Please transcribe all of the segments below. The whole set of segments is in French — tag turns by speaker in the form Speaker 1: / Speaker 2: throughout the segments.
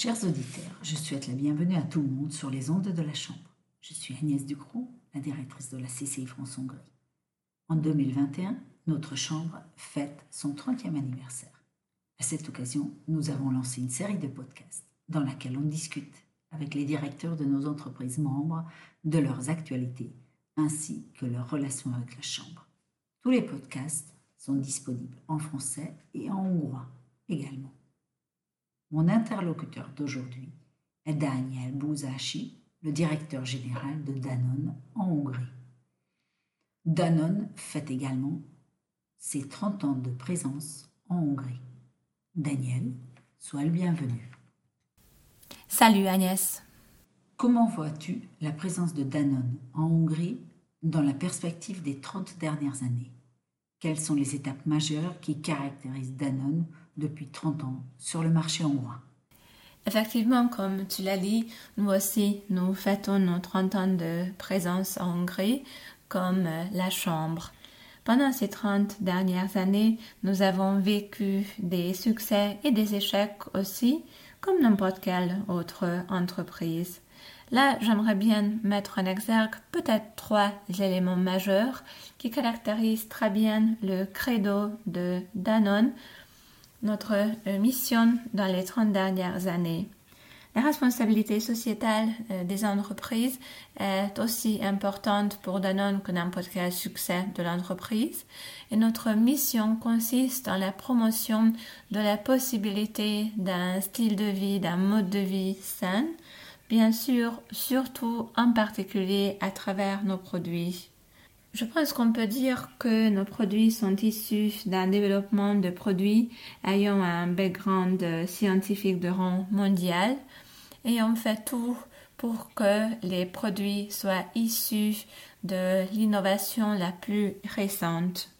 Speaker 1: Chers auditeurs, je souhaite la bienvenue à tout le monde sur les ondes de la Chambre. Je suis Agnès Ducrot, la directrice de la CCI France-Hongrie. En 2021, notre Chambre fête son 30e anniversaire. À cette occasion, nous avons lancé une série de podcasts dans laquelle on discute avec les directeurs de nos entreprises membres de leurs actualités ainsi que leurs relations avec la Chambre. Tous les podcasts sont disponibles en français et en hongrois également. Mon interlocuteur d'aujourd'hui est Daniel Bouzachi, le directeur général de Danone en Hongrie. Danone fête également ses 30 ans de présence en Hongrie. Daniel, sois le bienvenu.
Speaker 2: Salut Agnès.
Speaker 1: Comment vois-tu la présence de Danone en Hongrie dans la perspective des 30 dernières années? Quelles sont les étapes majeures qui caractérisent Danone depuis 30 ans sur le marché hongrois
Speaker 2: Effectivement, comme tu l'as dit, nous aussi, nous fêtons nos 30 ans de présence en Hongrie comme euh, la Chambre. Pendant ces 30 dernières années, nous avons vécu des succès et des échecs aussi, comme n'importe quelle autre entreprise. Là, j'aimerais bien mettre en exergue peut-être trois éléments majeurs qui caractérisent très bien le credo de Danone, notre euh, mission dans les 30 dernières années. La responsabilité sociétale euh, des entreprises est aussi importante pour Danone que n'importe quel succès de l'entreprise et notre mission consiste dans la promotion de la possibilité d'un style de vie, d'un mode de vie sain, bien sûr, surtout en particulier à travers nos produits. Je pense qu'on peut dire que nos produits sont issus d'un développement de produits ayant un background scientifique de rang mondial et on fait tout pour que les produits soient issus de l'innovation la plus récente.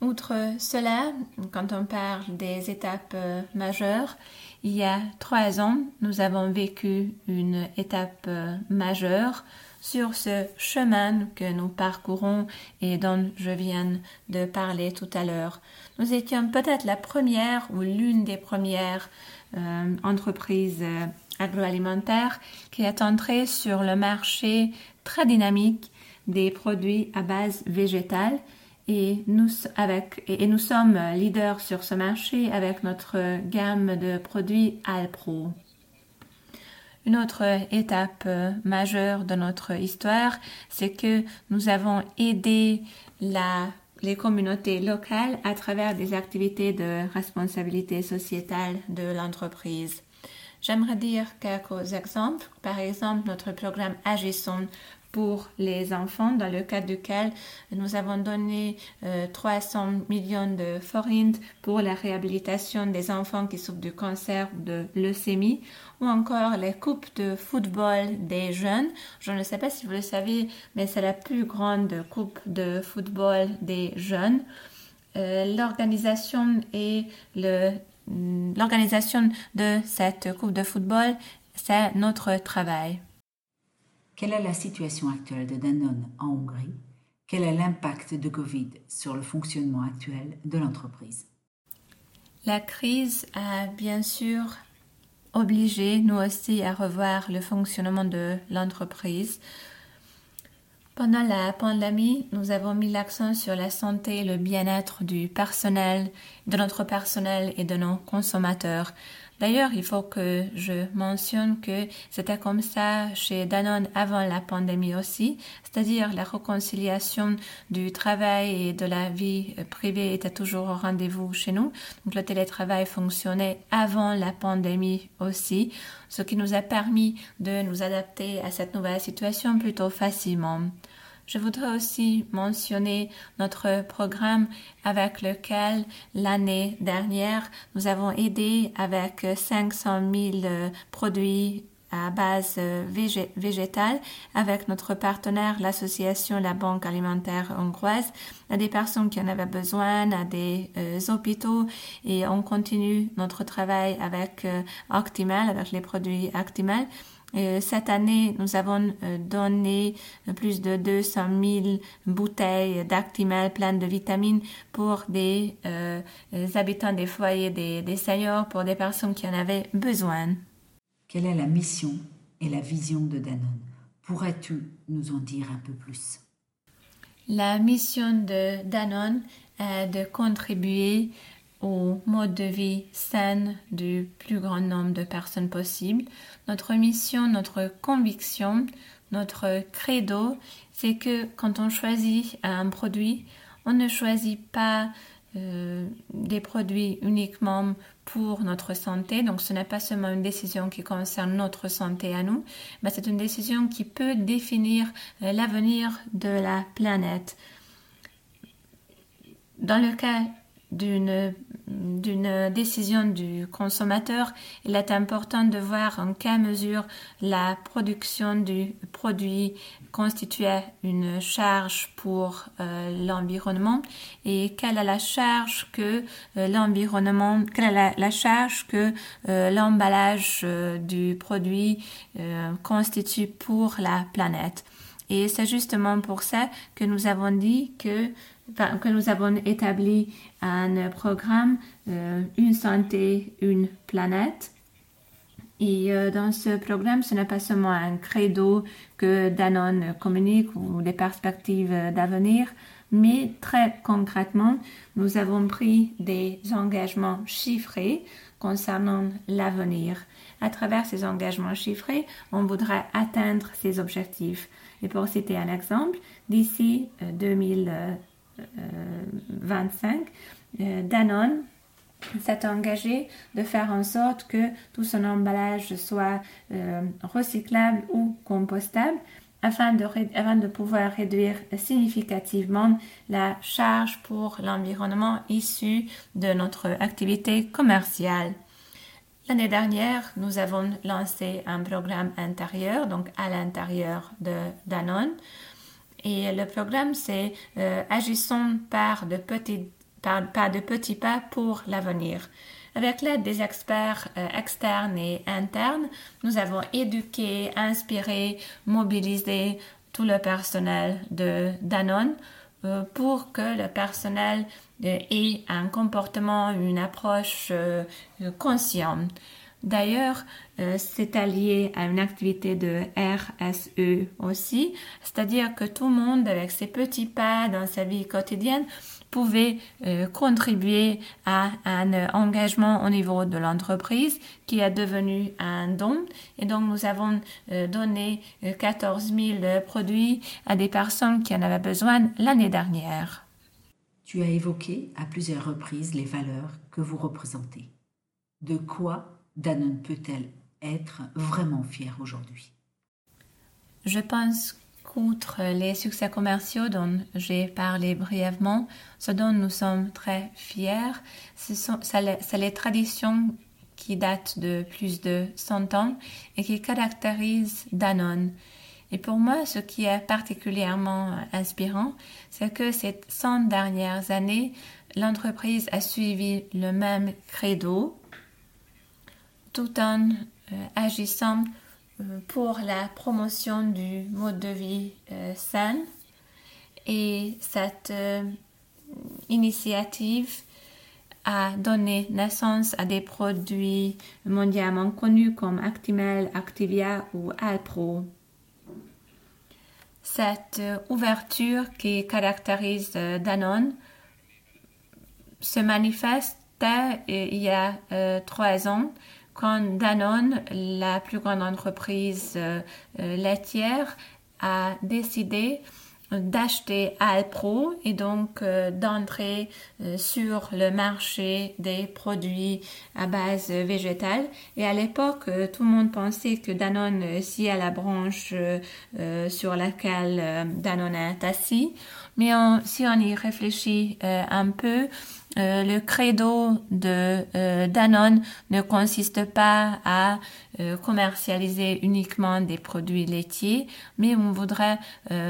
Speaker 2: Outre cela, quand on parle des étapes majeures, il y a trois ans, nous avons vécu une étape majeure sur ce chemin que nous parcourons et dont je viens de parler tout à l'heure. Nous étions peut-être la première ou l'une des premières euh, entreprises euh, agroalimentaires qui est entrée sur le marché très dynamique des produits à base végétale et nous, sommes leaders sur ce marché avec notre gamme de produits Alpro. Une autre étape euh, majeure de notre histoire, c'est que nous avons aidé les communautés locales à travers des activités de responsabilité sociétale de l'entreprise. J'aimerais dire quelques exemples. Par exemple, notre programme Agissons pour les enfants, dans le cadre duquel nous avons donné 300 euh, millions de forints pour la réhabilitation des enfants qui souffrent du cancer ou de leucémie, ou encore les coupes de football des jeunes. Je ne sais pas si vous le savez, mais c'est la plus grande coupe de football des jeunes. Euh, l'organisation et l'organisation de cette coupe de football, c'est notre travail.
Speaker 1: Quelle est la situation actuelle de Danone en Hongrie? Quel est l'impact de Covid sur le fonctionnement actuel de l'entreprise?
Speaker 2: La crise a bien sûr obligé nous aussi à revoir le fonctionnement de l'entreprise. Pendant la pandémie, nous avons mis l'accent sur la santé et le bien-être du personnel, de notre personnel et de nos consommateurs. D'ailleurs, il faut que je mentionne que c'était comme ça chez Danone avant la pandémie aussi, c'est-à-dire la réconciliation du travail et de la vie privée était toujours au rendez-vous chez nous. Donc le télétravail fonctionnait avant la pandémie aussi, ce qui nous a permis de nous adapter à cette nouvelle situation plutôt facilement. Je voudrais aussi mentionner notre programme avec lequel l'année dernière nous avons aidé avec 500 000 euh, produits à base euh, végétale avec notre partenaire, l'association La Banque alimentaire hongroise, à des personnes qui en avaient besoin, à des euh, hôpitaux. Et on continue notre travail avec Optimal, avec les produits euh, cette année, nous avons euh, donné plus de 200 000 bouteilles d'Actimel pleines de vitamines pour des, euh, habitants des foyers des, des seniors, pour des personnes qui en avaient besoin.
Speaker 1: Quelle est la mission et la vision de Danone? Pourrais-tu nous en dire un peu plus?
Speaker 2: La mission de Danone est de contribuer au mode de vie sain du plus grand nombre de personnes possible. Notre mission, notre conviction, notre credo, c'est que quand on choisit un produit, on ne choisit pas euh, des produits uniquement pour notre santé. Donc ce n'est pas seulement une décision qui concerne notre santé à nous, mais c'est une décision qui peut définir euh, l'avenir de la planète. Dans le cas d'une d'une décision du consommateur, il est important de voir en quelle mesure la production du produit constituait une charge pour euh, l'environnement et quelle est la charge que euh, l'environnement, quelle charge que euh, l'emballage du produit constitue pour la planète. Et c'est justement pour ça que nous avons dit que nous avons établi un programme euh, Une santé, une planète. Et euh, dans ce programme, ce n'est pas seulement un credo que Danone communique ou des perspectives d'avenir, mais très concrètement, nous avons pris des engagements chiffrés concernant l'avenir. À travers ces engagements chiffrés, on voudrait atteindre ces objectifs. Et pour citer un exemple, d'ici 2000 euh, 25, euh, Danone s'est engagé de faire en sorte que tout son emballage soit euh, recyclable ou compostable afin de, pouvoir réduire significativement la charge pour l'environnement issue de notre activité commerciale. L'année dernière, nous avons lancé un programme intérieur, donc à l'intérieur de Danone, et le programme, c'est euh, agissons par de, petits, par, de petits pas pour l'avenir. Avec l'aide des experts euh, externes et internes, nous avons éduqué, inspiré, mobilisé tout le personnel de Danone euh, pour que le personnel ait un comportement, une approche consciente. D'ailleurs, euh, c'est allié à une activité de RSE aussi, c'est-à-dire que tout le monde, avec ses petits pas dans sa vie quotidienne, pouvait euh, contribuer à un engagement au niveau de l'entreprise qui est devenu un don. Et donc, nous avons euh, donné 14 000 produits à des personnes qui en avaient besoin l'année dernière.
Speaker 1: Tu as évoqué à plusieurs reprises les valeurs que vous représentez. De quoi Danone peut-elle être vraiment fière aujourd'hui?
Speaker 2: Je pense qu'outre les succès commerciaux dont j'ai parlé brièvement, ce dont nous sommes très fiers, ce sont les traditions qui datent de plus de 100 ans et qui caractérisent Danone. Et pour moi, ce qui est particulièrement inspirant, c'est que ces 100 dernières années, l'entreprise a suivi le même credo, tout en euh, agissant euh, pour la promotion du mode de vie euh, sain. Et cette initiative a donné naissance à des produits mondialement connus comme Actimel, Activia ou Alpro. Cette ouverture qui caractérise Danone se manifestait il y a trois ans quand Danone, la plus grande entreprise euh, euh, laitière, a décidé d'acheter Alpro et donc euh, d'entrer sur le marché des produits à base végétale. Et à l'époque, tout le monde pensait que Danone si à la branche sur laquelle Danone est assis. Mais si on y réfléchit un peu, euh, le credo de euh, Danone ne consiste pas à euh, commercialiser uniquement des produits laitiers, mais on voudrait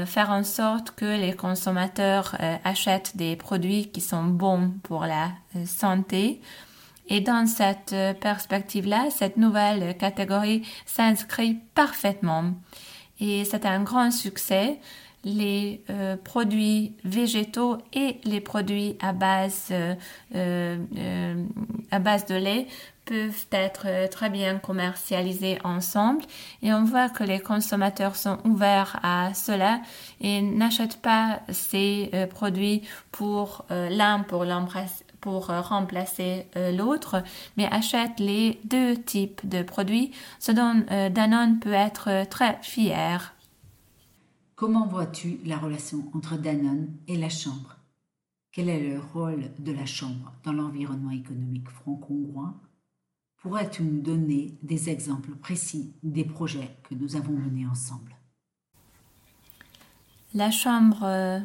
Speaker 2: faire en sorte que les consommateurs achètent des produits qui sont bons pour la santé. Et dans cette perspective-là, cette nouvelle catégorie s'inscrit parfaitement. Et c'est un grand succès les euh, produits végétaux et les produits à base, euh, euh, à base de lait peuvent être très bien commercialisés ensemble et on voit que les consommateurs sont ouverts à cela et n'achètent pas ces euh, produits pour euh, l'un pour pour remplacer l'autre, mais achètent les deux types de produits, ce dont Danone peut être très fier.
Speaker 1: Comment vois-tu la relation entre Danone et la Chambre? Quel est le rôle de la Chambre dans l'environnement économique franco-hongrois? Pourrais-tu nous donner des exemples précis des projets que nous avons menés ensemble?
Speaker 2: La Chambre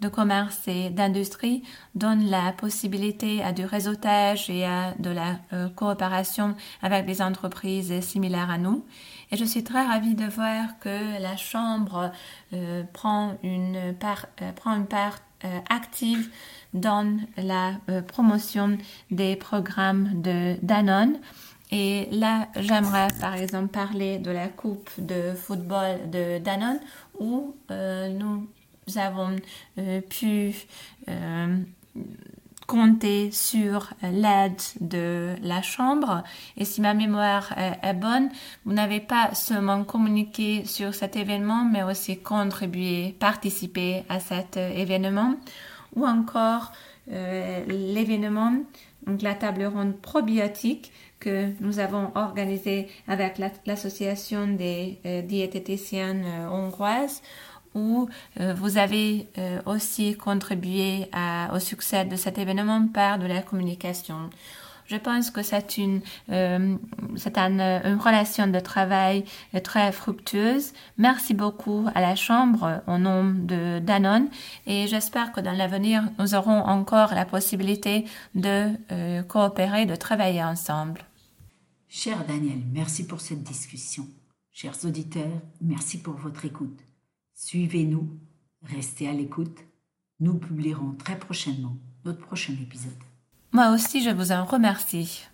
Speaker 2: de commerce et d'industrie donne la possibilité à du réseautage et à de la euh, coopération avec des entreprises similaires à nous. Et je suis très ravie de voir que la Chambre euh, prend une part, euh, prend une part active dans la promotion des programmes de Danone. Et là, j'aimerais par exemple parler de la coupe de football de Danone où nous nous avons euh, pu euh, compter sur l'aide de la Chambre. Et si ma mémoire est, bonne, vous n'avez pas seulement communiqué sur cet événement, mais aussi contribué, participé à cet événement. Ou encore euh, l'événement, donc la table ronde probiotique que nous avons organisé avec l'association des diététiciennes hongroises où euh, vous avez euh, aussi contribué au succès de cet événement par de la communication. Je pense que c'est une, euh, c'est une, relation de travail très fructueuse. Merci beaucoup à la Chambre au nom de Danone et j'espère que dans l'avenir, nous aurons encore la possibilité de coopérer, de travailler ensemble.
Speaker 1: Cher Daniel, merci pour cette discussion. Chers auditeurs, merci pour votre écoute. Suivez-nous, restez à l'écoute. Nous publierons très prochainement notre prochain épisode.
Speaker 2: Moi aussi, je vous en remercie.